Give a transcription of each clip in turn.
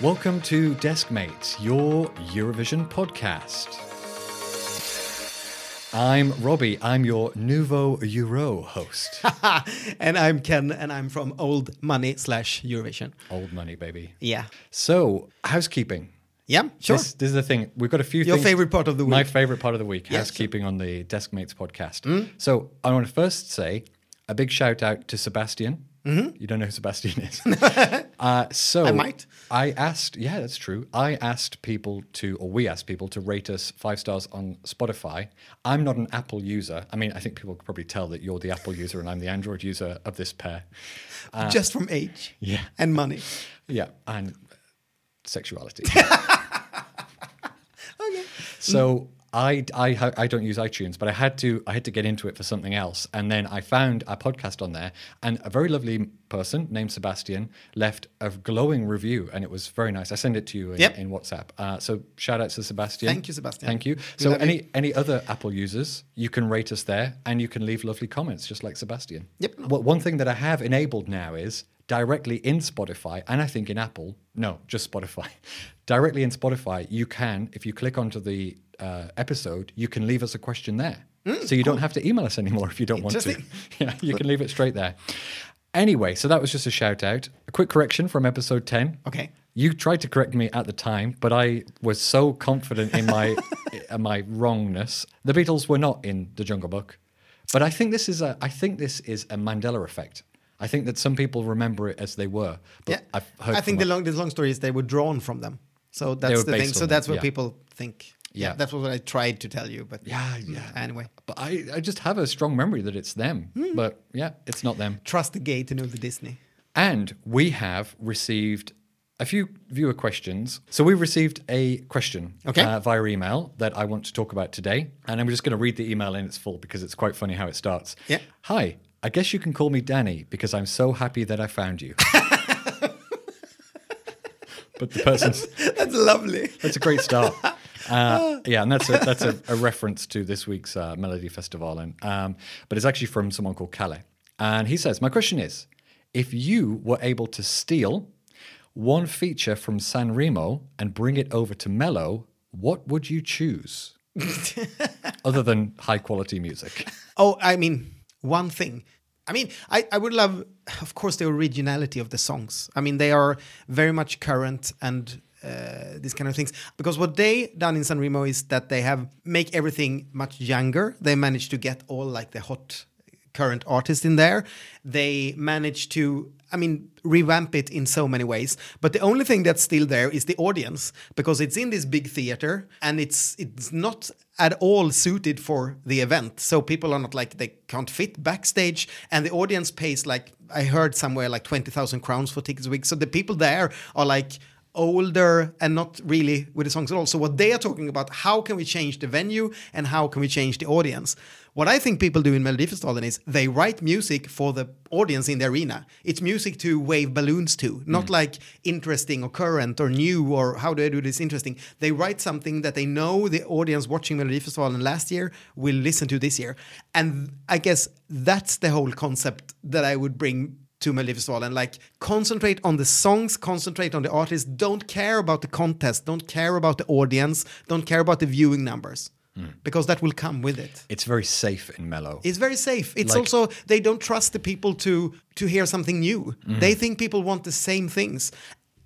Welcome to Deskmates, your Eurovision podcast. I'm Robbie. I'm your Nouveau Euro host. and I'm Ken, and I'm from Old Money slash Eurovision. Old money, baby. Yeah. So, housekeeping. Yeah, sure. This, this is the thing. We've got a few Your things- favorite part of the week. My favorite part of the week, housekeeping on the Deskmates podcast. Hmm? So, I want to first say a big shout out to Sebastian. You don't know who Sebastian is. uh, so Mm-hmm. I might. I asked, yeah, that's true. I asked people to, or we asked people to rate us five stars on Spotify. I'm not an Apple user. I mean, I think people could probably tell that you're the Apple user and I'm the Android user of this pair. Just from age uh, Yeah. and money. Yeah, and sexuality. Okay. So I, I I don't use iTunes, but I had to I had to get into it for something else, and then I found a podcast on there, and a very lovely person named Sebastian left a glowing review, and it was very nice. I send it to you in, Yep. in WhatsApp. Uh, so shout out to Sebastian. Thank you, Sebastian. Thank you. We So any any other Apple users, you can rate us there, and you can leave lovely comments, just like Sebastian. Yep. Well, one thing that I have enabled now is directly in Spotify, and I think in Apple, no, just Spotify. directly in Spotify, you can, if you click onto the uh, episode, you can leave us a question there. so you don't have to email us anymore if you don't want to. Yeah, you can leave it straight there. Anyway, so that was just a shout out. A quick correction from episode 10. Okay. You tried to correct me at the time, but I was so confident in my in my wrongness. The Beatles were not in the Jungle Book, but I think this is a I think this is a Mandela effect. I think that some people remember it as they were, but Yeah. I think the long, the long story is they were drawn from them. So that's the thing. So them, that's what yeah. people think. Yeah. That's what I tried to tell you. But yeah, yeah. anyway, But I, I just have a strong memory that it's them. Hmm. But yeah, it's not them. trust the gate to know the Disney. And we have received a few viewer questions. So we've received a question Okay. uh, via email that I want to talk about today. And I'm just going to read the email in its full because it's quite funny how it starts. Yeah. Hi, I guess you can call me Danny because I'm so happy that I found you. but the person's That's lovely. that's a great start. Uh, yeah, and that's a, that's a, a reference to this week's uh, Melody Festival, and um, but it's actually from someone called Calais, and he says, "My question is, if you were able to steal one feature from San Remo and bring it over to Mello, what would you choose, other than high quality music?" Oh, I mean, one thing. I mean, I, I would love, of course, the originality of the songs. I mean, they are very much current and uh, these kind of things. Because what they done in San Remo is that they have make everything much younger. They managed to get all like the hot current artists in there. They managed to, I mean, revamp it in so many ways. But the only thing that's still there is the audience because it's in this big theater and it's it's not at all suited for the event. So people are not like they can't fit backstage, and the audience pays like I heard somewhere like twenty thousand crowns for tickets a week. So the people there are like older and not really with the songs at all. So what they are talking about, how can we change the venue and how can we change the audience? What I think people do in Melodifestivalen is they write music for the audience in the arena. It's music to wave balloons to, not mm. like interesting or current or new or how do I do this interesting. They write something that they know the audience watching Melodifestivalen last year will listen to this year. And I guess that's the whole concept that I would bring to Melodifestivalen. And like concentrate on the songs, concentrate on the artists. Don't care about the contest. Don't care about the audience. Don't care about the viewing numbers because that will come with it. It's very safe in Mello. It's very safe. It's Like- also they don't trust the people to to hear something new. Mm-hmm. They think people want the same things,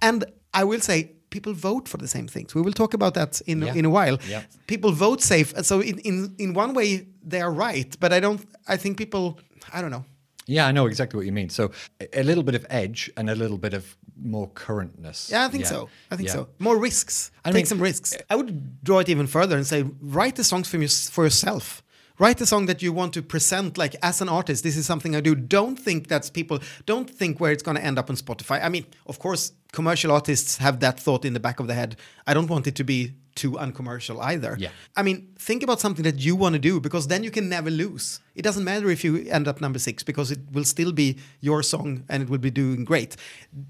and I will say people vote for the same things. We will talk about that in Yeah. in a while. Yeah. People vote safe, so in, in in one way they are right, but I don't. I think people. I don't know. Yeah, I know exactly what you mean. So a- little bit of edge and a little bit of more currentness. Yeah, I think so. I think Yeah. so. More risks. I Take mean- some risks. Eh, I would draw it even further and say, write the songs for, for yourself. Write the song that you want to present, like as an artist. This is something I do. Don't think that's people. Don't think where it's going to end up on Spotify. I mean, of course, commercial artists have that thought in the back of the head. I don't want it to be too uncommercial either. Yeah. I mean, think about something that you want to do because then you can never lose. It doesn't matter if you end up number six because it will still be your song and it will be doing great.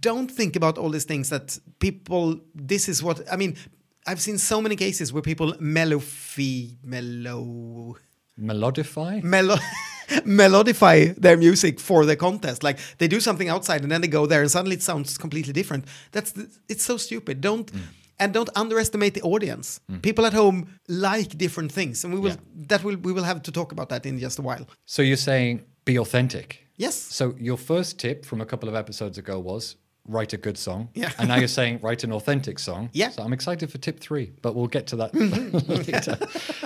Don't think about all these things that people, this is what, I mean, I've seen so many cases where people mellow fee, mellow, Melodify? mellow, melodify their music for the contest. Like they do something outside and then they go there and suddenly it sounds completely different. That's the, it's so stupid. Don't mm. And don't underestimate the audience. People at home like different things, and we will Yeah. that will we will have to talk about that in just a while. So you're saying be authentic. Yes. So your first tip from a couple of episodes ago was write a good song. Yeah. And now you're saying write an authentic song. Yeah. So I'm excited for tip three, but we'll get to that later.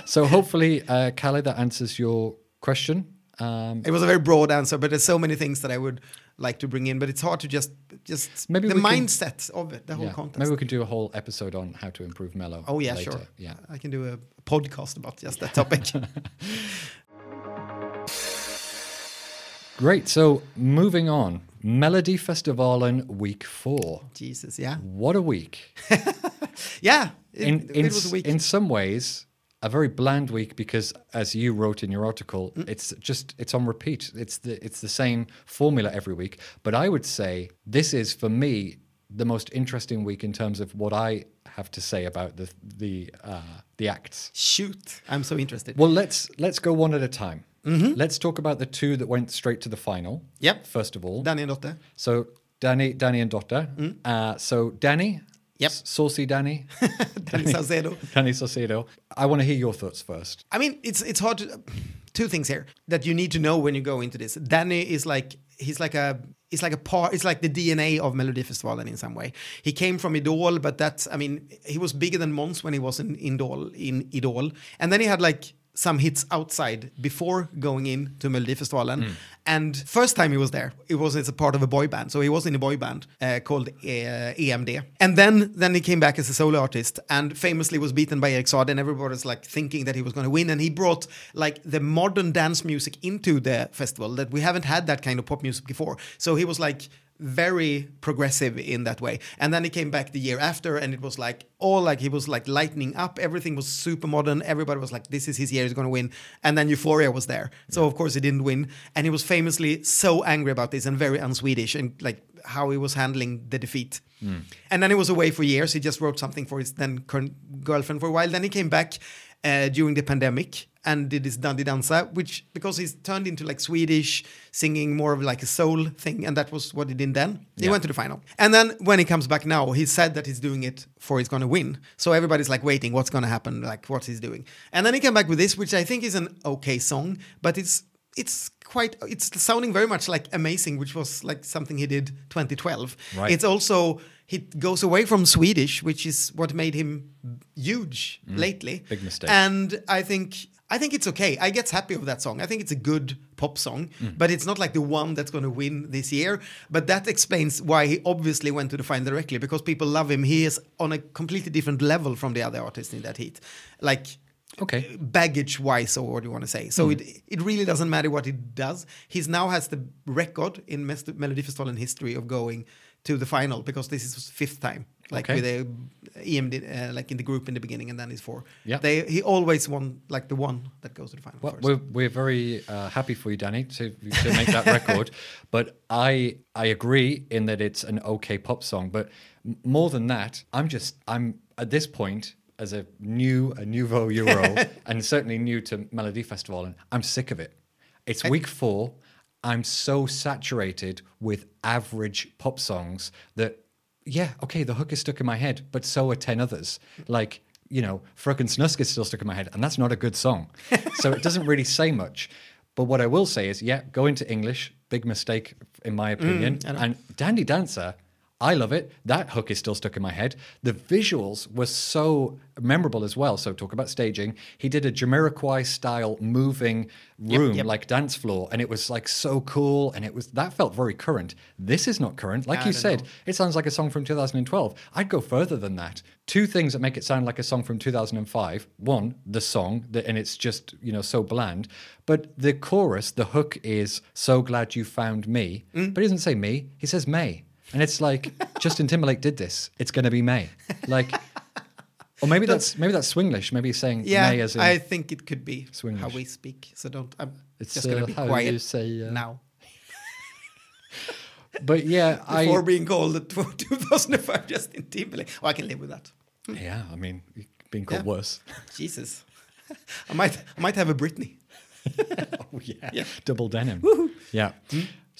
So hopefully, uh, Callie, that answers your question. Um, It was a very broad answer, but there's so many things that I would like to bring in, but it's hard to just just Maybe the we can- mindset of it, the whole yeah. contest. Maybe we can do a whole episode on how to improve Mello. oh yeah, later. sure. Yeah. I can do a podcast about just that topic. Great. So moving on, Melodifestivalen week four. Jesus, yeah, What a week. yeah. It, in it in, was a week. in some ways a very bland week because as you wrote in your article Mm. it's just it's on repeat it's the it's the same formula every week but i would say this is for me the most interesting week in terms of what i have to say about the the uh, the acts Shoot, I'm so interested. well let's let's go one at a time let's talk about the two that went straight to the final Mm-hmm. Yep. first of all Danny and Dotter. so danny danny and dotter uh, so danny Mm. Yep. Saucy danny Danny Saucedo. danny saucedo i want to hear your thoughts first I mean, it's it's hard to. Two things here that you need to know when you go into this. Danny is like he's like a it's like a part. It's like the DNA of Melody Melodifestivalen in some way. He came from Idol, but that's I mean he was bigger than Måns when he was in Idol in Idol, and then he had like some hits outside before going in to Melodifestivalen. And first time he was there, it was as a part of a boy band. So he was in a boy band uh, called uh, EMD. And then then he came back as a solo artist and famously was beaten by Saade and everybody was like thinking that he was going to win. And he brought like the modern dance music into the festival that we haven't had that kind of pop music before. So he was like very progressive in that way. And then he came back the year after, and it was like all like he was like lightening up. Everything was super modern. Everybody was like, "This is his year. He's going to win." And then Euphoria was there, so of course he didn't win. And he was famously so angry about this and very un-Swedish and like how he was handling the defeat. And then he was away for years. He just wrote something for his then current girlfriend for a while. Then he came back uh, during the pandemic and did his Dandi Dansa, which because he's turned into like Swedish singing more of like a soul thing, and that was what he did then. He Yeah. went to the final, and then when he comes back now, he said that he's doing it for he's going to win. So everybody's like waiting, what's going to happen, like what he's doing, and then he came back with this, which I think is an okay song, but it's it's quite it's sounding very much like amazing which was like something he did 2012 Right. it's also he goes away from swedish which is what made him huge mm. lately Big mistake. and i think i think it's okay. I get happy of that song. I think it's a good pop song mm. but it's not like the one that's going to win this year. But that explains why he obviously went to the final directly because people love him. He is on a completely different level from the other artists in that heat. Like Okay. baggage wise or what do you want to say. So mm. it, it really doesn't matter what he does. He's now has the record in Mes- melodifestivalen history of going to the final because this is his fifth time like Okay. with a EMD uh, like in the group in the beginning and then he's four Yeah. they he always won like the one that goes to the final Well, first. we're, we're very uh, happy for you, Danny, to, to make that record. But I I agree in that it's an okay pop song. But m- more than that, I'm just I'm at this point as a new a nouveau Euro and certainly new to Melody Festival, and I'm sick of it. It's week four. I'm so saturated with average pop songs that yeah, okay, the hook is stuck in my head, but so are ten others. Like you know, Fröken Snusk is still stuck in my head, and that's not a good song. so it doesn't really say much. But what I will say is, yeah, go into English, big mistake in my mm, opinion. I know. and Dandi Dansa, I love it. That hook is still stuck in my head. The visuals were so memorable as well. So talk about staging. He did a Jamiroquai style moving room, yep. like dance floor, and it was like so cool. And it was that felt very current. This is not current, like I you said. know. It sounds like a song from 2012. I'd go further than that. Two things that make it sound like a song from 2005. One, the song, that, and it's just, you know, so bland. But the chorus, the hook is, So glad you found me. Mm. But he doesn't say me, he says May. And it's like, Justin Timberlake did this. It's going to be May. Like, or maybe that's maybe that's Swinglish. Maybe he's saying yeah May as in. I think it could be Swinglish. how we speak so don't I'm It's, just gonna uh, be how quiet you say, uh, now but yeah, before I. being called the 2005 Justin Timberlake oh I can live with that Yeah, I mean, being called Yeah. worse. Jesus I might I might have a Britney oh yeah. double denim. Yeah.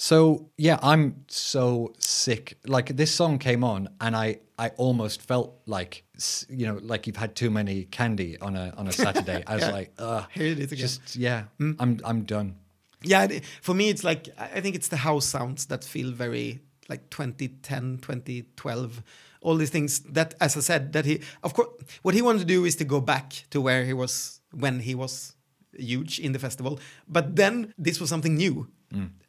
So yeah, I'm so sick. Like this song came on, and I I almost felt like you know like you've had too many candy on a on a Saturday. I was Yeah. like, Ugh, Here it is again. Just yeah, hmm? I'm I'm done. Yeah, for me, it's like I I think it's the house sounds that feel very like 2010, 2012. All these things that, as I said, that he, of course, what he wanted to do is to go back to where he was when he was huge in the festival. But then this was something new.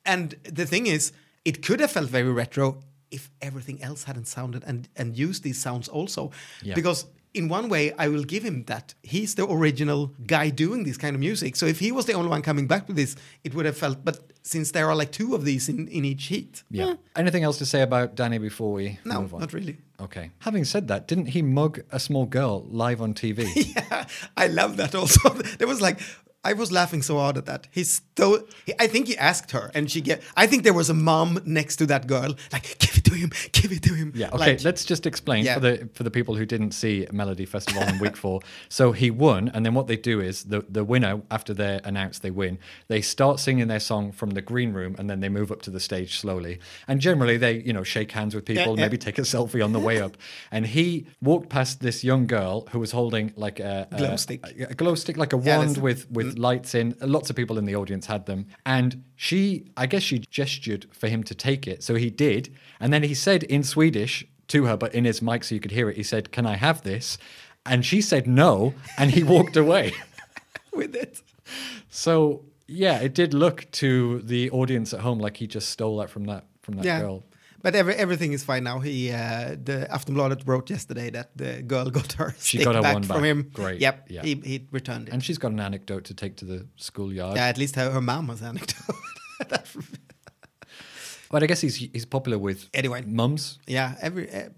And the thing is, it could have felt very retro if everything else hadn't sounded and, and used these sounds also. Yeah. Because in one way, I will give him that. He's the original guy doing this kind of music. So if he was the only one coming back with this, it would have felt. But since there are like two of these in, in each heat, Yeah. Eh. Anything else to say about Danny before we no, move on? not really. Okay. Having said that, didn't he mug a small girl live on TV? yeah, I love that also. there was like. I was laughing so hard at that. He stole. He, I think he asked her, and she get. I think there was a mom next to that girl, like give it to him, give it to him. Yeah. Okay. Like, let's just explain Yeah. for the for the people who didn't see Melody Festival in week four. So he won, and then what they do is the the winner after they're announced they win, they start singing their song from the green room, and then they move up to the stage slowly. And generally they you know shake hands with people, yeah. maybe take a selfie on the way up. And he walked past this young girl who was holding like a, a Glow stick. a, a glow stick, like a wand Mm. with lights in. Lots of people in the audience had them, and she, I guess, she gestured for him to take it, so he did, and then he said in Swedish to her, but in his mic so you could hear it. He said, "Can I have this?" And she said no, and he walked away. with it. So yeah, it did look to the audience at home like he just stole that from that from that Yeah. girl. But every, everything is fine now. He, uh, the Aftonbladet wrote yesterday that the girl got her She stick got her back one from back. him. Great. Yep. Yeah. He, he returned it. And she's got an anecdote to take to the schoolyard. yeah, at least her, her mom was anecdote. But I guess he's he's popular with Anyway. mums. yeah, every uh,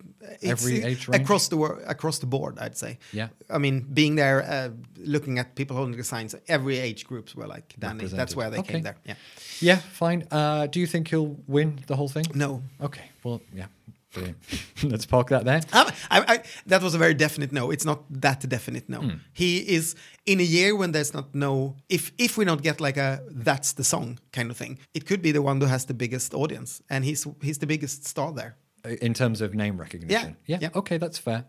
Every uh, age range? across the wor- across the board, I'd say. Yeah. I mean, being there, uh, looking at people holding the signs, every age groups were like Danny. That's where they Okay. came there. Yeah. Yeah, fine. Uh, do you think he'll win the whole thing? No. Okay. Well, yeah. Let's park that there. Um, I, I, that was a very definite no. It's not that definite no. Hmm. He is in a year when there's not no. If if we don't get like a that's the song kind of thing, it could be the one who has the biggest audience, and he's he's the biggest star there. In terms of name recognition. Yeah, Yeah. yeah. Okay, that's fair.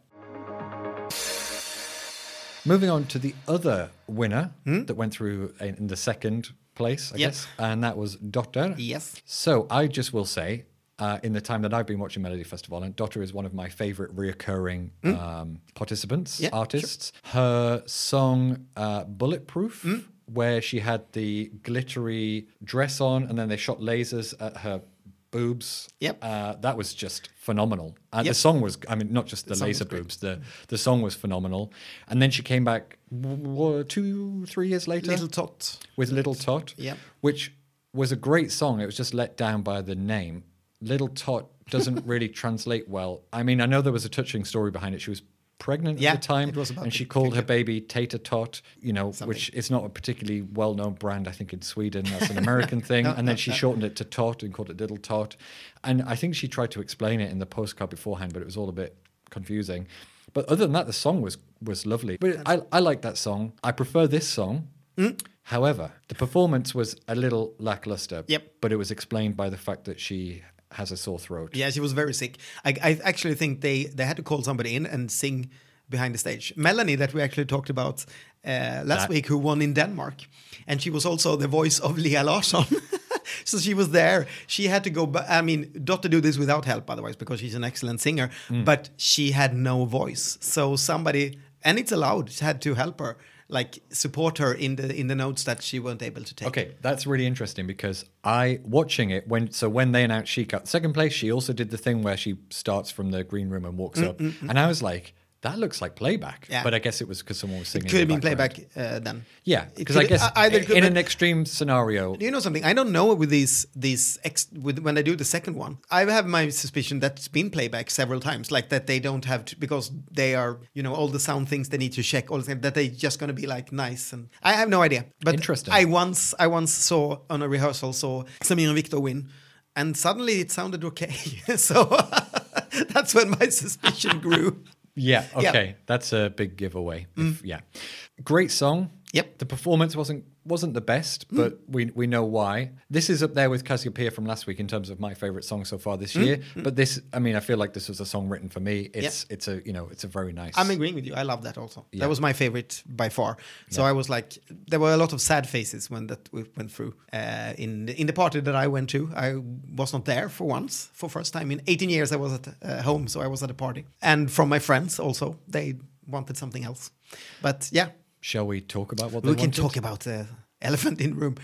Moving on to the other winner that went through in the second place, I? Yep. guess, and that was Dotter. Yes. So I just will say, uh, in the time that I've been watching Melody Festival, and Dotter is one of my favorite reoccurring um, participants? Yeah, sure. artists. Her song uh, Bulletproof, Hmm? where she had the glittery dress on, and then they shot lasers at her boobs. Yep. Uh, that was just phenomenal. And Yep. the song was, I mean, not just the, song laser boobs, the, the song was phenomenal. And then she came back w- two, three years later Little Tot. with Little Tot, Yep. which was a great song. It was just let down by the name. Little Tot doesn't really translate well. I mean, I know there was a touching story behind it. She was pregnant Yeah, at the time, it was about and she called her baby Tater Tot. You know, which is not a particularly well-known brand. I think in Sweden, that's an American thing. and then she shortened it to Tot and called it Little Tot. And I think she tried to explain it in the postcard beforehand, but it was all a bit confusing. But other than that, the song was was lovely. But I, I like that song. I prefer this song. Mm. However, the performance was a little lackluster. Yep. But it was explained by the fact that she has a sore throat. Yeah, she was very sick. I, I actually think they they had to call somebody in and sing behind the stage. Melanie, that we actually talked about uh, last That- week, who won in Denmark, and she was also the voice of Lia Larsson. so she was there. She had to go. But I mean, Dotter do this without help, otherwise, because she's an excellent singer. Mm. But she had no voice, so somebody, and it's allowed, had to help her, like support her in the in the notes that she weren't able to take. Okay, that's really interesting because I watching it when so when they announced she got second place, she also did the thing where she starts from the green room and walks mm, up, mm, mm. and I was like, that looks like playback. Yeah. But I guess it was because someone was singing. Could have been playback uh, then. Yeah, because I guess uh, either in but- an extreme scenario, Do you know something? I don't know with these these ex, with when I do the second one. I have my suspicion that's been playback several times, like that they don't have to because they are you know all the sound things they need to check all the things that they just gonna be like nice and I have no idea. But Interesting. I once I once saw on a rehearsal saw Samir and Viktor win, and suddenly it sounded okay. so that's when my suspicion grew. Yeah, okay, that's a big giveaway. If- mm. yeah, great song. Yep. The performance wasn't wasn't the best, Hmm. but we we know why. This is up there with Cassiopeia from last week in terms of my favorite song so far this year. But this, I mean, I feel like this was a song written for me. It's it's a you know it's a very nice. I'm agreeing with you. I love that also. Yeah. That was my favorite by far. So I was like, there were a lot of sad faces when that we went through. Uh, in the, in the party that I went to, I was not there for once. For first time in 18 years, I was at uh, home, so I was at a party. And from my friends also, they wanted something else. But yeah, Shall we talk about what we can talk about the elephant in room.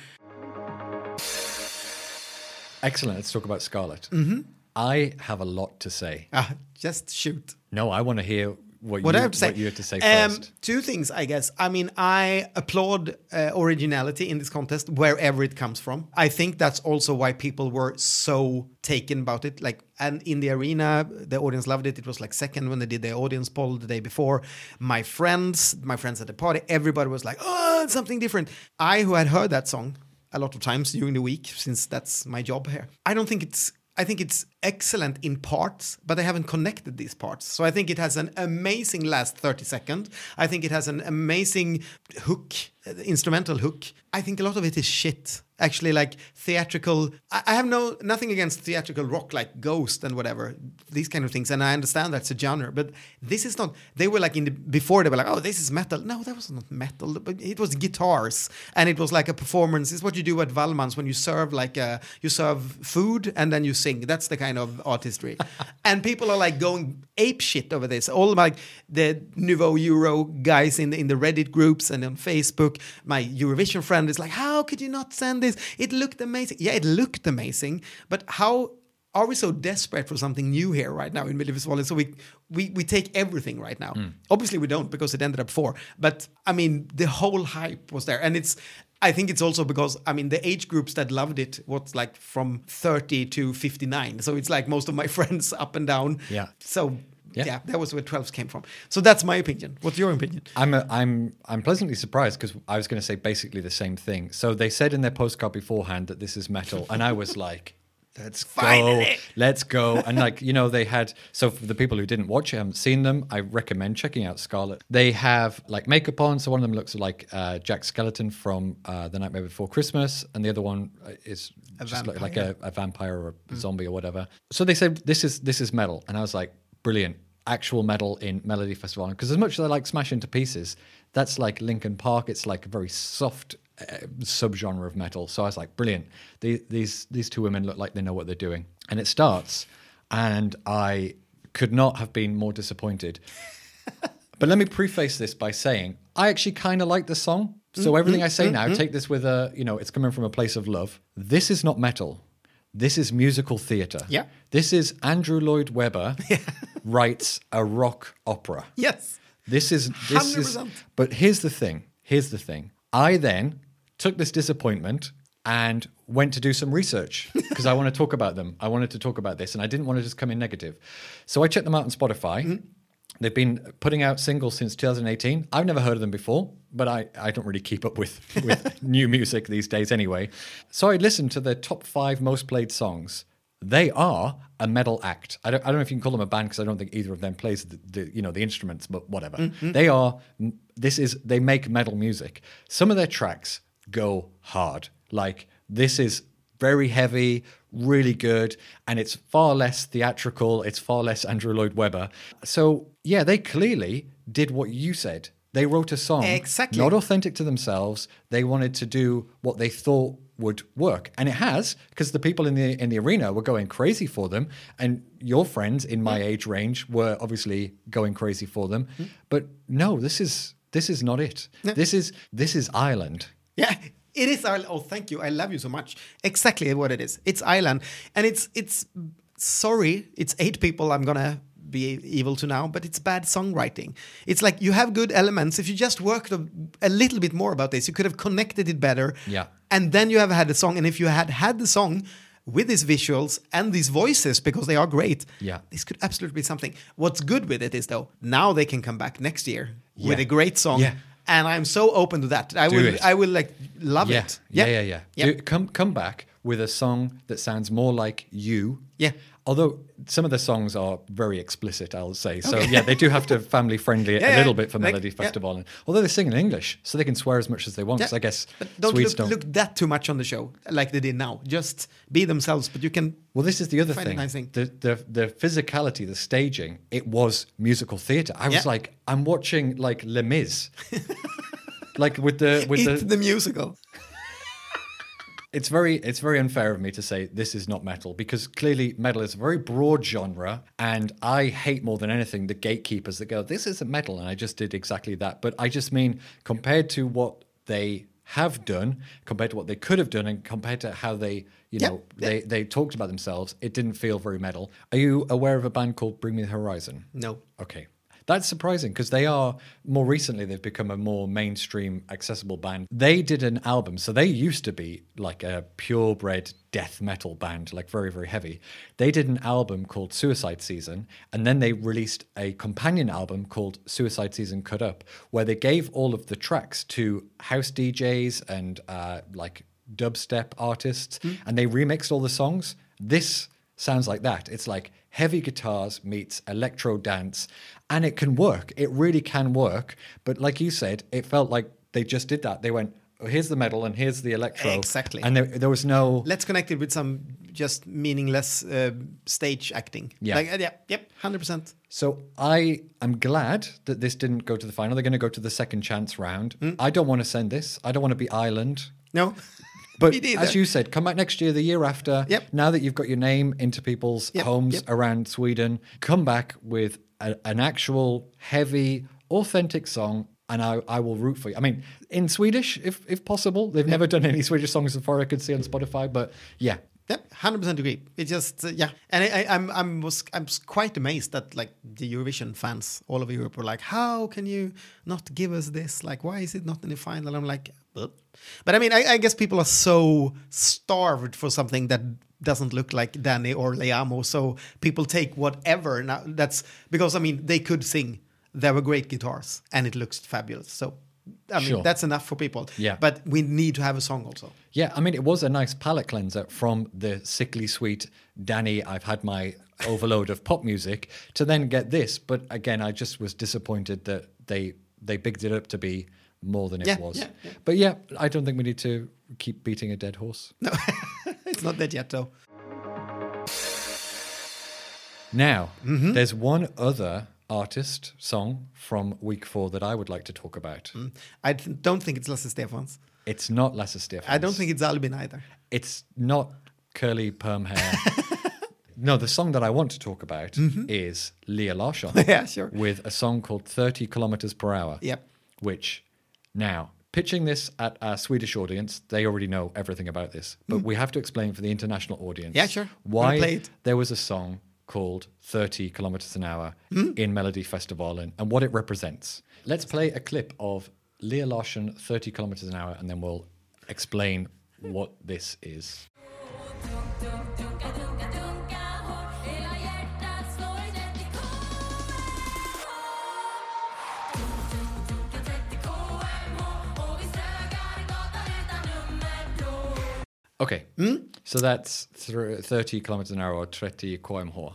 Excellent. Let's talk about Scarlet. Mm-hmm. I have a lot to say. Ah, just shoot. No, I want to hear what, what you, I have to say. what you have to say Um, two things, I guess. I mean, I applaud uh, originality in this contest wherever it comes from. I think that's also why people were so taken about it. Like, and in the arena, the audience loved it. It was like second when they did their audience poll the day before. My friends, my friends at the party, everybody was like, "Oh, it's something different." I, who had heard that song a lot of times during the week, since that's my job here, I don't think it's I think it's excellent in parts, but they haven't connected these parts. So I think it has an amazing last 30 seconds. I think it has an amazing hook, instrumental hook. I think a lot of it is shit. Actually, like theatrical. I, I have no nothing against theatrical rock like Ghost and whatever these kind of things, and I understand that's a genre. But this is not. They were like in the before they were like, oh, this is metal. No, that was not metal. But it was guitars, and it was like a performance. It's what you do at Wallmans when you serve like a, you serve food and then you sing. That's the kind of artistry. and people are like going ape shit over this. All like the Nouveau Euro guys in the, in the Reddit groups and on Facebook. My Eurovision friend is like, how could you not send this? It looked amazing. Yeah, it looked amazing. But how are we so desperate for something new here right now in Melodifestivalen? So we, we we take everything right now. Hmm. Obviously we don't because it ended up four. But I mean the whole hype was there, and it's. I think it's also because I mean the age groups that loved it was like from 30 to 59. So it's like most of my friends up and down. Yeah. So Yeah. yeah, that was where 12s came from. So that's my opinion. What's your opinion? I'm a, I'm I'm pleasantly surprised because I was going to say basically the same thing. So they said in their postcard beforehand that this is metal, and I was like, "Let's go, let's go!" And like you know, they had so for the people who didn't watch it, haven't seen them, I recommend checking out Scarlet. They have like makeup on, so one of them looks like uh, Jack Skeleton from uh, The Nightmare Before Christmas, and the other one uh, is A just like, like a, a vampire or a zombie or whatever. So they said this is this is metal, and I was like, brilliant, actual metal in Melody Festival. Because as much as I like Smash into Pieces, that's like Linkin Park. It's like a very soft subgenre of metal. So I was like, brilliant. The, these these two women look like they know what they're doing, and it starts, and I could not have been more disappointed. But let me preface this by saying I actually kind of like the song. So mm-hmm. everything I say mm-hmm. now, mm-hmm. take this with a, you know, it's coming from a place of love. This is not metal. This is musical theater. Yeah. This is Andrew Lloyd Webber writes a rock opera. Yes. This is this is 100%. but here's the thing. Here's the thing. I then took this disappointment and went to do some research because I want to talk about them. I wanted to talk about this and I didn't want to just come in negative. So I checked them out on Spotify. Mm-hmm. They've been putting out singles since 2018. I've never heard of them before, but I, I don't really keep up with, with new music these days anyway. So I listened to their top five most played songs. They are a metal act. I don't, I don't know if you can call them a band because I don't think either of them plays the, the you know the instruments, but whatever. They are. This is they make metal music. Some of their tracks go hard. Like this is very heavy, really good, and it's far less theatrical. It's far less Andrew Lloyd Webber. So yeah, they clearly did what you said. They wrote a song Exactly. not authentic to themselves. They wanted to do what they thought would work, and it has because the people in the in the arena were going crazy for them, and your friends in my age range were obviously going crazy for them. Mm-hmm. But no, this is this is not it. This is this is Ireland. Yeah, it is Ireland. Oh, thank you. I love you so much. Exactly what it is. It's Ireland, and it's it's. Sorry, it's eight people. I'm gonna be evil to now, but it's bad songwriting. It's like you have good elements. If you just worked a, a little bit more about this, you could have connected it better. Yeah. and then you have had the song. And if you had had the song with these visuals and these voices, because they are great, Yeah. this could absolutely be something. What's good with it is though, now they can come back next year with a great song. Yeah. And I'm so open to that. I Do will. it. I will like love yeah. it. Yeah, yeah, yeah. Yeah. Do- come come back with a song that sounds more like you. Yeah. Although some of the songs are very explicit, I'll say. So yeah, they do have to family friendly Yeah, a little bit for like- Melody yeah. Festival. And although they sing in English, so they can swear as much as they want. Because I guess But don't Swedes look, don't. look that too much on the show like they did now. Just be themselves, but you can. Well, this is the other thing. nice thing. The, the the physicality, the staging. It was musical theatre. I was Yeah. like, I'm watching like Les Mis, like with the with the. the musical. It's very it's very unfair of me to say this is not metal because clearly metal is a very broad genre, and I hate more than anything the gatekeepers that go, "This isn't metal," and I just did exactly that. But I just mean compared to what they have done, compared to what they could have done, and compared to how they, you know, yeah. they they talked about themselves, it didn't feel very metal. Are you aware of a band called Bring Me the Horizon? No. Okay. That's surprising because they are more recently they've become a more mainstream accessible band. They did an album, so they used to be like a purebred death metal band, like very very heavy. They did an album called Suicide Season, and then they released a companion album called Suicide Season Cut Up, where they gave all of the tracks to house DJs and uh, like dubstep artists, and they remixed all the songs. This sounds like that. It's like heavy guitars meets electro dance, and it can work. It really can work. But like you said, it felt like they just did that. They went, oh, here's the metal and here's the electro. Exactly. And there, there was no. Let's connect it with some just meaningless uh, stage acting. Yeah. Like, uh, yeah. Yep. Hundred percent. So I am glad that this didn't go to the final. They're going to go to the second chance round. Hmm? I don't want to send this. I don't want to be Ireland. No. But as you said, come back next year, the year after. Yep. Now that you've got your name into people's Yep, homes yep. around Sweden, come back with a, an actual heavy, authentic song, and I, I will root for you. I mean, in Swedish, if if possible. They've never done any Swedish songs so far I could see on Spotify, but yeah. Yep, hundred percent agree. It just uh, yeah, and I, I, I'm I'm was I'm quite amazed that like the Eurovision fans all over Europe were like, how can you not give us this? Like, why is it not in the final? I'm like, but, but I mean, I, I guess people are so starved for something that doesn't look like Danny or Liamoo, so people take whatever. Now that's because I mean they could sing, there were great guitars, and it looks fabulous. So. I mean, Sure. that's enough for people. Yeah. But we need to have a song also. Yeah, I mean, it was a nice palate cleanser from the sickly sweet Danny, I've had my overload of pop music, to then get this. But again, I just was disappointed that they they bigged it up to be more than it Yeah, was. yeah, yeah. But yeah, I don't think we need to keep beating a dead horse. No, it's not dead yet, though. Now, Mm-hmm. there's one other artist song from week four that I would like to talk about. I th- don't think it's Lasse Stefanz. It's not Lasse Stefanz. I don't think it's Albin either. it's not curly perm hair. no, the song that I want to talk about is Lia Larsson. Mm-hmm. Yeah, sure. With a song called 30 kilometers per hour. Yep. Which, now, pitching this at a Swedish audience, they already know everything about this. But we have to explain for the international audience. Mm. Yeah, sure. Why there was a song called 30 kilometers an hour Mm. in Melody Festival and, and what it represents. Let's play a clip of Lia Larsson 30 kilometers an hour and then we'll explain what this is. Okay. Mm. So that's thr 30 kilometers an hour or 30 kmh.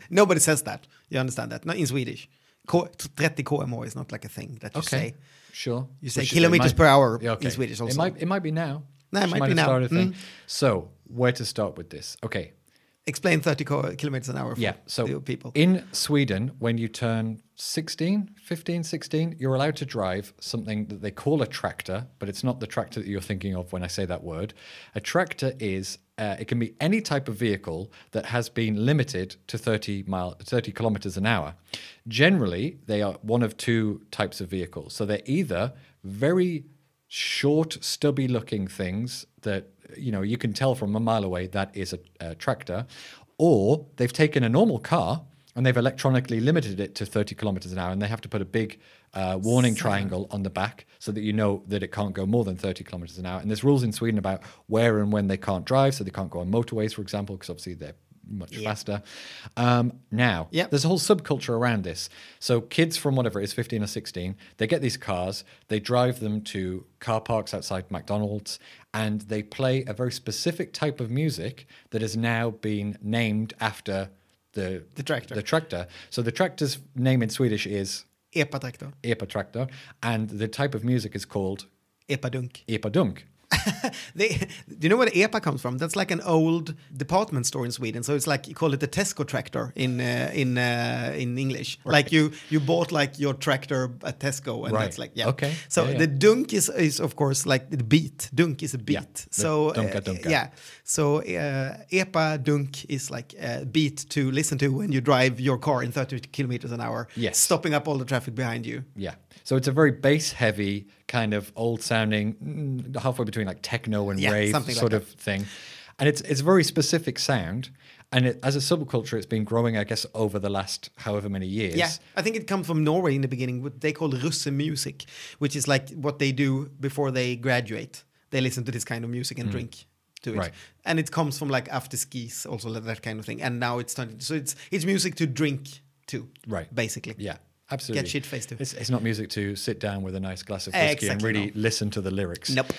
Nobody says that. You understand that? Not in Swedish. K- 30 kmo is not like a thing that you Okay. say. Sure. You say Which kilometers might- per hour Yeah, in Swedish also. It might, it might be now. No, it She might be now. started a thing. Mm. So, where to start with this? Okay. Explain 30 kilometers an hour for Yeah. So, people. in Sweden, when you turn 16, 15, 16, you're allowed to drive something that they call a tractor, but it's not the tractor that you're thinking of when I say that word. A tractor is, uh, it can be any type of vehicle that has been limited to 30 mile, 30 kilometers an hour. Generally, they are one of two types of vehicles. So they're either very short, stubby looking things that you know you can tell from a mile away that is a, a tractor, or they've taken a normal car and they've electronically limited it to 30 kilometers an hour, and they have to put a big uh, warning triangle on the back so that you know that it can't go more than 30 kilometers an hour. And there's rules in Sweden about where and when they can't drive, so they can't go on motorways, for example, because obviously they're much Yeah. faster. Um, now, Yep. there's a whole subculture around this. So kids from whatever it is, 15 or 16, they get these cars, they drive them to car parks outside McDonald's, and they play a very specific type of music that has now been named after the The tractor. The tractor. So the tractor's name in Swedish is Epa-traktor. Epa tractor, and the type of music is called Epa-dunk. Epa dunk. They, do you know where the EPA comes from? That's like an old department store in Sweden. So it's like you call it the Tesco tractor in uh, in uh, in English. Like you you bought like your tractor at Tesco, and Right. that's like yeah. Okay. So Yeah, yeah. the dunk is is of course like the beat. Dunk is a beat. Yeah, So dunka uh, dunka. yeah. So uh, EPA dunk is like a beat to listen to when you drive your car in 30 kilometers an hour. Yes. Stopping up all the traffic behind you. Yeah. So it's a very bass heavy, kind of old sounding, mm, halfway between like techno and Yeah, rave something like sort that. of thing. And it's it's a very specific sound. And it, as a subculture, it's been growing, I guess, over the last however many years. Yeah, I think it comes from Norway in the beginning. What they call russe music, which is like what they do before they graduate. They listen to this kind of music and drink to it. Right. and it comes from like after skis, also that kind of thing. And now it's turning. So it's it's music to drink to, Right. Basically, Yeah. Absolutely. Get shit-faced to. It's, it's not music to sit down with a nice glass of whiskey and really no. listen to the lyrics. Nope.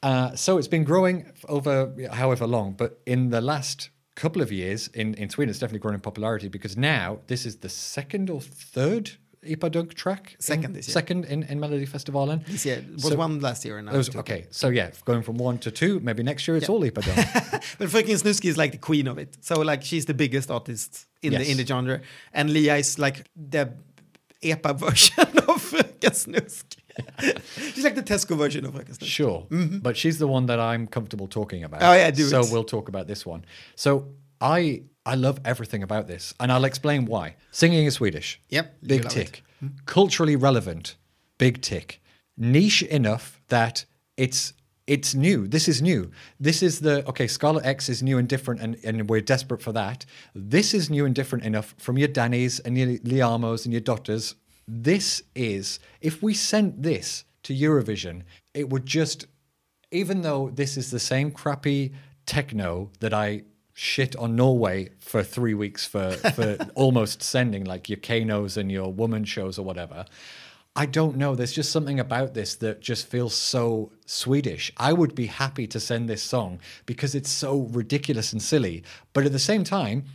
Uh, so it's been growing over however long, but in the last couple of years in, in Sweden, it's definitely grown in popularity because now this is the second or third Epa-dunk track. in- Second this year. Second in, in Melodifestivalen. This year it was So- one last year, and now was- okay, so yeah, going from one to two, maybe next year it's all Epa-dunk. But Fröken Snuski is like the queen of it. So like she's the biggest artist in Yes. the in the genre, and Lia is like the EPA version of Snusk. she's like the Tesco version of Fröken Snusk. Sure, but she's the one that I'm comfortable talking about. Mm-hmm. Oh, yeah, do So it. we'll talk about this one. So I I love everything about this, and I'll explain why. Singing in Swedish, Yep, big tick. it. Culturally relevant, big tick. Niche enough that it's it's new. This is new. This is the okay. Scarlet X is new and different, and, and we're desperate for that. This is new and different enough from your Dannies and your Liamoos and your Dotters. This is if we sent this to Eurovision, it would just even though this is the same crappy techno that I shit on Norway for three weeks for, for almost sending like your Kanos and your woman shows or whatever. I don't know. There's just something about this that just feels so Swedish. I would be happy to send this song because it's so ridiculous and silly. But at the same time,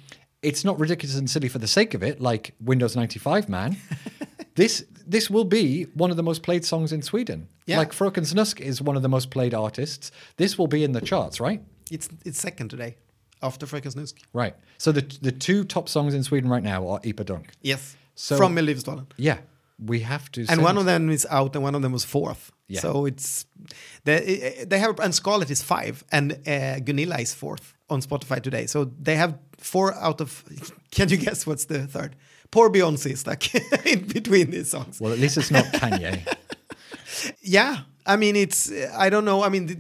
it's not ridiculous and silly for the sake of it, like Windows 95 Man. this this will be one of the most played songs in Sweden. Yeah. Like Fröken Snusk is one of the most played artists. This will be in the charts, right? It's it's second today, after Fröken. Right. So the the two top songs in Sweden right now are Epa dunk. Yes, So- from Melodifestivalen. Yeah, we have to. And one of them is out, and one of them was fourth. Yeah. So it's they they have and Scarlet is five, and uh, Gunilla is fourth on Spotify today. So they have four out of. Can you guess what's the third? Poor Beyonce is stuck in between these songs. Well, at least it's not Kanye. Yeah, I mean it's I don't know. I mean th-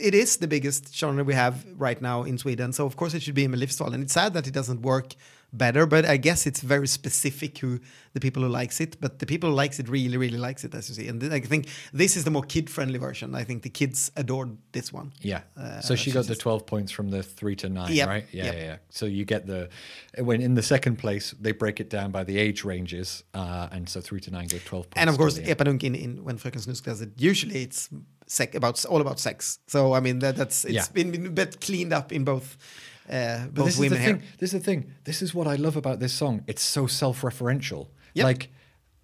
it is the biggest genre we have right now in Sweden, so of course it should be in Melodifestivalen. And it's sad that it doesn't work better, but I guess it's very specific who the people who likes it. But the people who likes it really, really likes it, as you see. And th- I think this is the more kid-friendly version. I think the kids adored this one. Yeah. Uh, so she got the 12 points from the three to nine, Yep, right? Yeah, yep. yeah, yeah. So you get the, when in the second place, they break it down by the age ranges. Uh, and so three to nine get 12 points. And of course, the- in, in when Fröken Snusk does it, usually it's sec- about all about sex. So I mean that, that's it's Yeah. been, been a bit cleaned up in both uh, But both this is the here. thing. This is the thing. This is what I love about this song. It's so self-referential. Yep. Like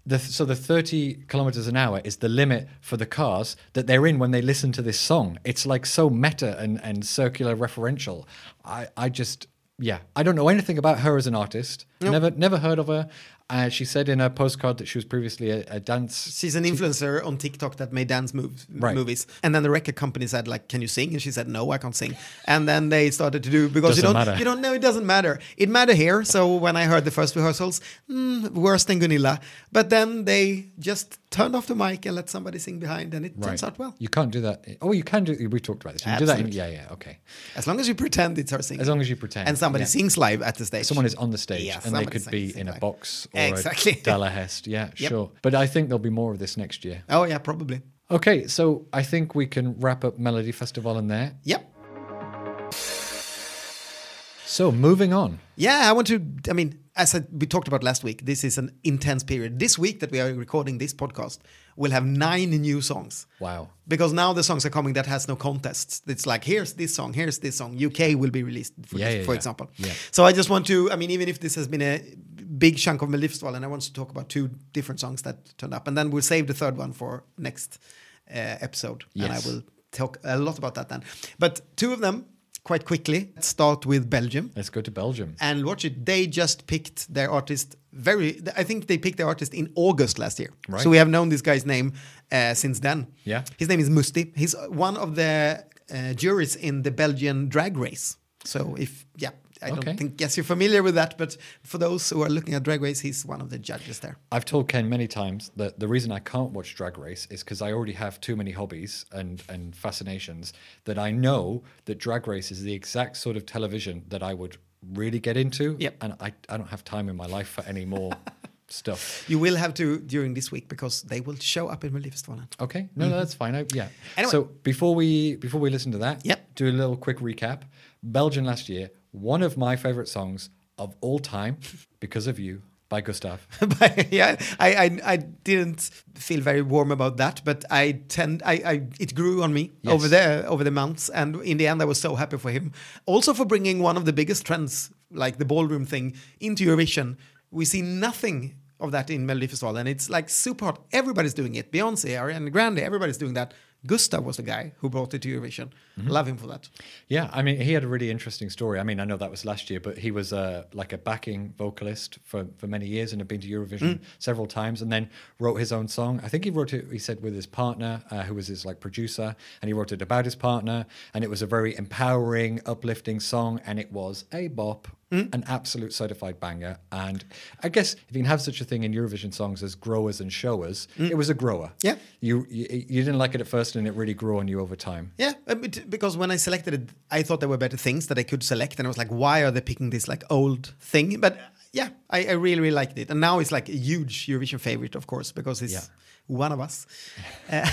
the so the 30 kilometers an hour is the limit for the cars that they're in when they listen to this song. It's like so meta and and circular referential. I I just yeah, I don't know anything about her as an artist. Never never heard of her. Uh, she said in a postcard that she was previously a, a dance She's an influencer on TikTok that made dance moves, Right. movies. And then the record company said, like, can you sing? And she said, no, I can't sing. And then they started to do because you Doesn't don't matter. you don't know it doesn't matter. It mattered here. So when I heard the first rehearsals, mm, worse than Gunilla. But then they just turned off the mic and let somebody sing behind, and it turns out well. You can't do that. Oh, you can do. We talked about this. You can do that. In, Absolutely. yeah, yeah. Okay. As long as you pretend it's her singing. As long as you pretend. and somebody yeah. sings live at the stage. Someone is on the stage Yeah, and they could be in a live. box or Exactly. a Dalahest. Yeah, Yep. sure. But I think there'll be more of this next year. Oh yeah, probably. Okay, so I think we can wrap up Melody Festival in there. Yep. So moving on. Yeah, I want to. I mean, as I, we talked about last week, this is an intense period. This week that we are recording this podcast, we'll have nine new songs. Wow. Because now the songs are coming that has no contests. It's like here's this song, here's this song. UK will be released, for, Yeah, this- yeah, for yeah. example. Yeah. So I just want to. I mean, even if this has been a big chunk of Melodifestivalen, and I want to talk about two different songs that turned up, and then we'll save the third one for next uh, episode, and I will talk a lot about that then. But two of them, quite quickly. Let's start with Belgium Let's go to Belgium. and watch it. They just picked their artist very. I think they picked their artist in August last year. Right. So we have known this guy's name uh, since then. Yeah. His name is Mustii. He's one of the uh, juries in the Belgian drag race. So if yeah, I Okay. don't think yes you're familiar with that, but for those who are looking at drag race, he's one of the judges there. I've told Ken many times that the reason I can't watch Drag Race is because I already have too many hobbies and, and fascinations that I know that Drag Race is the exact sort of television that I would really get into. Yep. And I, I don't have time in my life for any more stuff. You will have to during this week because they will show up in Melodifestivalen. Okay, no, no, that's fine. I, yeah. Mm-hmm. Anyway. So before we before we listen to that, Yep. do a little quick recap. Belgium last year, one of my favorite songs of all time, "Because of You" by Gustaph. yeah, I, I I didn't feel very warm about that, but I tend I, I it grew on me Yes. over there over the months, and in the end, I was so happy for him. Also for bringing one of the biggest trends, like the ballroom thing, into Eurovision. We see nothing of that in Melodifestivalen, and it's like super hot. Everybody's doing it. Beyonce, Ariana Grande, everybody's doing that. Gustaph was the guy who brought it to Eurovision. Mm-hmm. Love him for that. Yeah, I mean, he had a really interesting story. I mean, I know that was last year, but he was uh, like a backing vocalist for, for many years and had been to Eurovision several times, and then wrote his own song. I think he wrote it. He said with his partner, uh, who was his like producer, and he wrote it about his partner, and it was a very empowering, uplifting song, and it was a bop. An absolute certified banger, and I guess if you can have such a thing in Eurovision songs as growers and showers, it was a grower. Yeah. you, you you didn't like it at first, and it really grew on you over time. Yeah, uh, because when I selected it, I thought there were better things that I could select, and I was like, why are they picking this like old thing? But uh, yeah, I, I really, really liked it, and now it's like a huge Eurovision favorite, of course, because it's Yeah. one of us. Uh,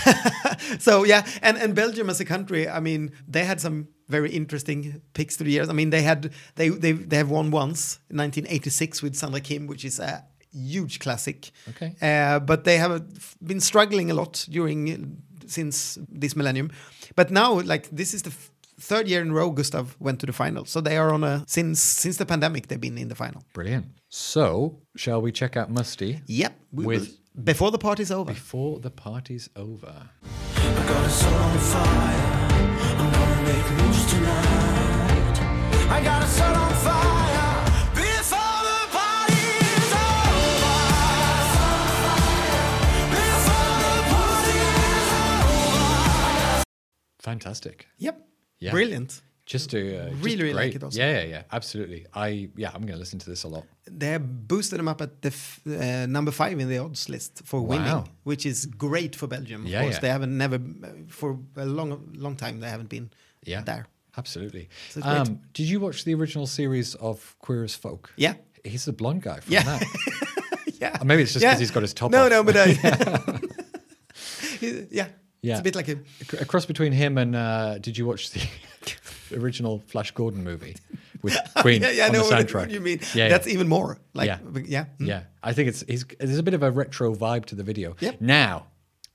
so yeah, and and Belgium as a country, I mean, they had some very interesting picks through the years. I mean, they had they they they have won once in 1986 with Sandra Kim, which is a huge classic. Okay. Uh, but they have been struggling a lot during since this millennium. But now, like this is the f- third year in a row, Gustaph went to the final. So they are on a since since the pandemic they've been in the final. Brilliant. So, shall we check out Mustii? Yep. we With- will- before the party's over. Before the party's over. Fantastic. Yep. Yeah. Brilliant. Just to uh, just Really, really like it also. Yeah, yeah, yeah. Absolutely. I yeah, I'm going to listen to this a lot. They have boosted them up at the f- uh, number five in the odds list for Wow. winning, which is great for Belgium. Of Yeah, course, yeah. they haven't never for a long, long time they haven't been Yeah. there. Absolutely. So. Um, did you watch the original series of Queer as Folk? Yeah. He's the blonde guy from Yeah. that. Yeah. Or maybe it's just 'cause he's got his top no, off. No, but uh, yeah, Yeah. it's a bit like a A cross between him and uh, did you watch the original Flash Gordon movie with Queen yeah, yeah, on know the what soundtrack? you mean. Yeah, That's yeah. even more like Yeah. yeah, mm. Yeah, I think it's he's, there's a bit of a retro vibe to the video. Yep. Now,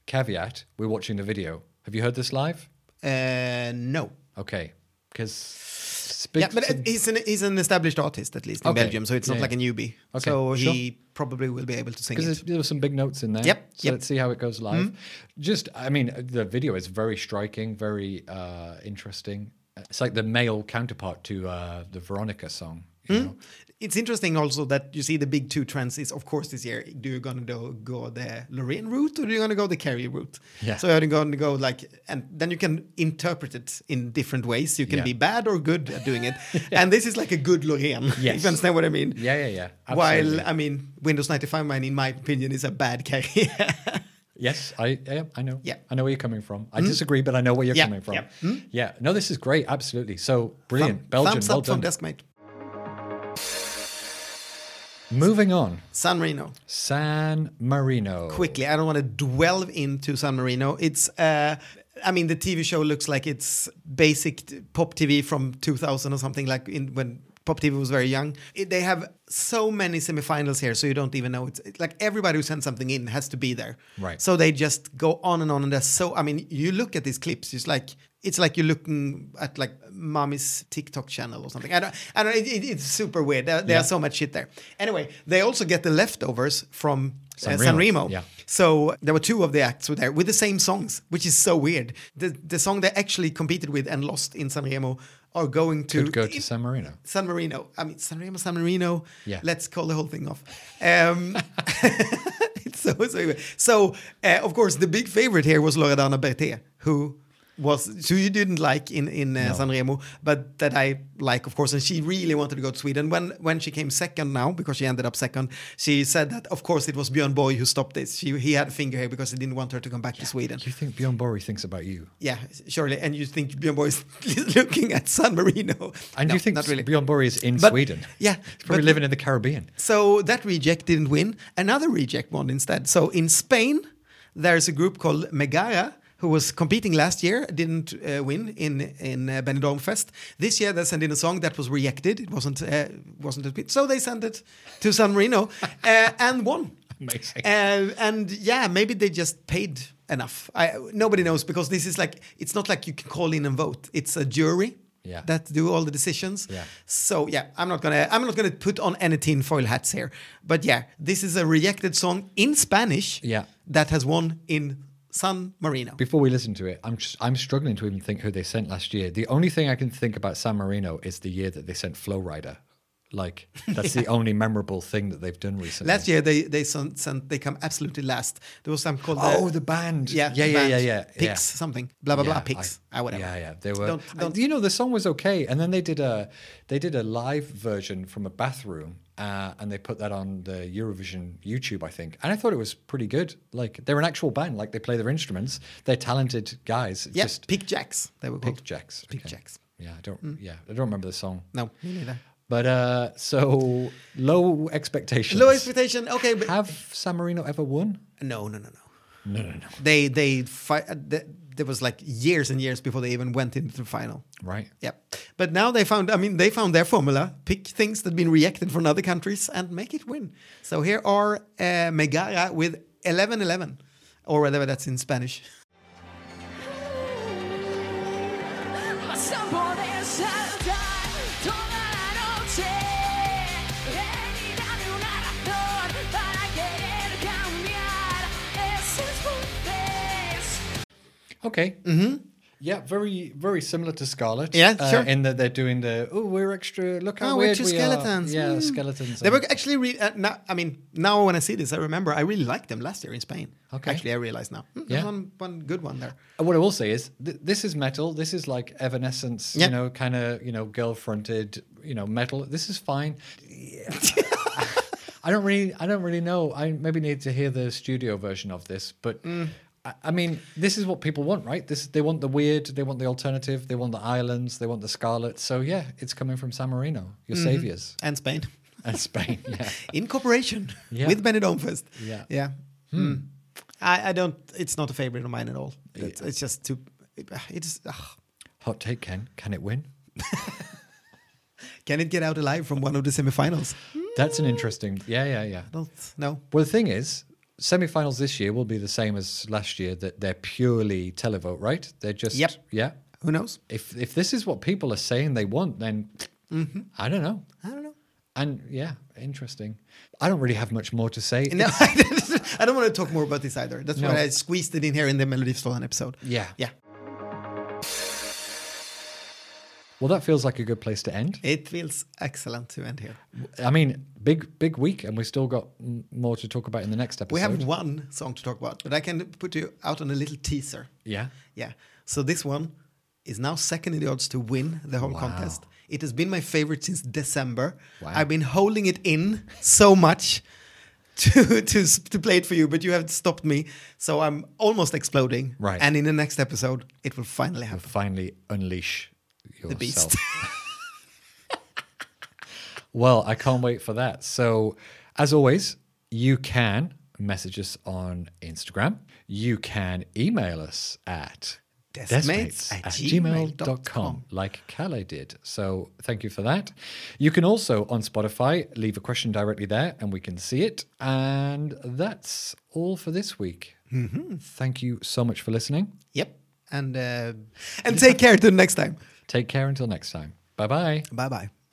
caveat: we're watching the video. Have you heard this live? Uh, no. Okay, because Yeah, but he's an he's an established artist at least in Okay. Belgium, so it's Yeah, not like a newbie. Okay, So sure. he probably will be able to sing because there were some big notes in there. Yep, So yep. Let's see how it goes live. Just, I mean, the video is very striking, very uh, interesting. It's like the male counterpart to uh, the Veronica song. Know? It's interesting also that you see the big two trends is of course this year. Do you gonna go, go the Loreen route or do you gonna go the Käärijä route? Yeah. So you're gonna go like, and then you can interpret it in different ways. You can Yeah. be bad or good at doing it, and this is like a good Loreen. Yes. you understand what I mean? Yeah, yeah, yeah. While. I mean, Windows95man, in my opinion, is a bad Käärijä. Yes, I yeah, I know. Yeah. I know where you're coming from. I disagree, but I know where you're Yeah, coming from. yeah. Hmm? Yeah. No, this is great. Absolutely. So brilliant. Thumb- Belgium, Thumbs well up from done. Deskmate. Moving on. San Marino. San Marino. quickly. I don't want to dwell into San Marino. It's, uh, I mean, the TV show looks like it's basic pop TV from 2000 or something like in when Pop TV was very young. It, they have so many semifinals here, so you don't even know. It's, it's like everybody who sends something in has to be there. Right. So they just go on and on, and they're so. I mean, you look at these clips, it's like it's like you're looking at like mommy's TikTok channel or something. I don't. I don't. It, it- it's super weird. There, there's so much shit there. Anyway, they also get the leftovers from San uh, San Remo, Remo. yeah. So there were two of the acts were there with the same songs, which is so weird. The the song they actually competed with and lost in San Remo are going to Could go to San Marino. San Marino. I mean, San Remo, San Marino. Yeah. Let's call the whole thing off. Um, it's so, so, weird. so uh, of course, the big favorite here was Loredana Berté, who was who you didn't like in in uh, No. San Remo, but that I like, of course. And she really wanted to go to Sweden. When when she came second now, because she ended up second, she said that of course it was Björn Borg who stopped this. She he had a finger here because he didn't want her to come back to Sweden. Do you think Bjorn Borg thinks about you? Yeah, surely. And you think Björn Borg is looking at San Marino? And No, you think not really. Bjorn Borg is in But- Sweden? yeah, He's probably but- living in the Caribbean. So that reject didn't win. Another reject won instead. So in Spain, there's a group called Megara who was competing last year, didn't uh, win in in uh, Benidorm Fest. This year they sent in a song that was rejected. It wasn't uh, wasn't a bit. So they sent it to San Marino uh, and won. Amazing. Uh, and yeah, maybe they just paid enough. I, nobody knows because this is like it's not like you can call in and vote. It's a jury Yeah. that do all the decisions. Yeah. So yeah, I'm not gonna I'm not gonna put on any tinfoil hats here. But yeah, this is a rejected song in Spanish. Yeah. That has won in San Marino. Before we listen to it, I'm just, I'm struggling to even think who they sent last year. The only thing I can think about San Marino is the year that they sent Flo Rida. Like that's the only memorable thing that they've done recently. Last year they they sent, sent they come absolutely last. There was some called Oh, the band. yeah yeah, yeah, band. yeah, yeah. Pix yeah. something blah blah Yeah, blah Pix I- ah, whatever. Yeah, yeah. They were. Don't- don't- you know, the song was okay, and then they did a they did a live version from a bathroom, uh, and they put that on the Eurovision YouTube, I think. And I thought it was pretty good. Like they're an actual band. Like they play their instruments. They're talented guys. Yeah, Just Piqued Jacks they were called. Piqued Jacks. Pick okay. Jacks. Yeah, I don't. Yeah, I don't remember the song. No, me neither. But uh, so low expectations. Low expectation. Okay, but Have San Marino ever won? no, no, no, no. No, no, no. They they fi- uh, there was like years and years before they even went into the final. Right. Yeah, but now they found. I mean, they found their formula: pick things that have been reacted from other countries and make it win. So here are uh, Megara with 11-11, or whatever that's in Spanish. Okay. Mm-hmm. Yeah, very, very similar to Scarlet. Yeah, uh, sure. In that they're doing the oh, we're extra. Look how Oh, we're two we skeletons. are. Yeah, Mm. skeletons. They were actually. Re- uh, now, I mean, now when I see this, I remember I really liked them last year in Spain. Okay. Actually, I realize now. Hmm, Yeah. there's one one good one there. What I will say is, th- this is metal. This is like Evanescence. Yeah. You know, kind of you know, girl fronted. You know, metal. This is fine. I don't really, I don't really know. I maybe need to hear the studio version of this, but. Mm. I- I mean, this is what people want, right? This they want the weird, they want the alternative, they want the islands, they want the scarlet. So yeah, it's coming from San Marino, your Mm-hmm. saviors, And Spain. and Spain. Yeah, in cooperation Yeah. with Benidorm Fest. Yeah. yeah. Hmm. I, I don't. It's not a favorite of mine at all. It's, it's just too. It, it's. ugh. hot take, Ken. Can it win? Can it get out alive from one of the semifinals? That's an interesting. Yeah, yeah, yeah. Don't know. Well, the thing is, semi-finals this year will be the same as last year. That they're purely televote, right? They're just Yep. yeah. Who knows? If if this is what people are saying they want, then mm-hmm. I don't know. I don't know. And yeah, interesting. I don't really have much more to say. No, I don't want to talk more about this either. That's No. why I squeezed it in here in the Melodifestivalen episode. Yeah. Yeah. Well, that feels like a good place to end. It feels excellent to end here. I mean, big big week, and we still got m- more to talk about in the next episode. We have one song to talk about, but I can put you out on a little teaser. yeah. Yeah. So this one is now second in the odds to win the whole Wow. contest. It has been my favorite since December. Wow. I've been holding it in so much to, to to play it for you, but you have stopped me. So I'm almost exploding. Right. And in the next episode, it will finally happen. Finally, unleash yourself. The beast. Well, I can't wait for that. So, as always, you can message us on Instagram. You can email us at descmates at gmail.com, like Calais did. So thank you for that. You can also on Spotify leave a question directly there and we can see it. And that's all for this week. Thank you so much for listening. Yep. And uh, and take care till next time. Take care until next time. Bye bye. Bye bye.